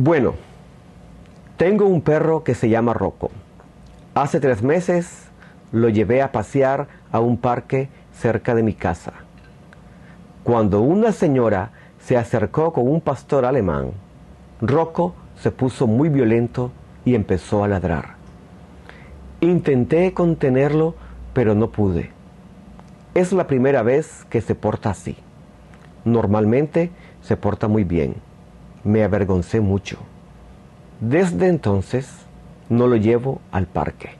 Bueno, tengo un perro que se llama Rocco. Hace tres meses lo llevé a pasear a un parque cerca de mi casa. Cuando una señora se acercó con un pastor alemán, Rocco se puso muy violento y empezó a ladrar. Intenté contenerlo, pero no pude. Es la primera vez que se porta así. Normalmente se porta muy bien. Me avergoncé mucho. Desde entonces no lo llevo al parque.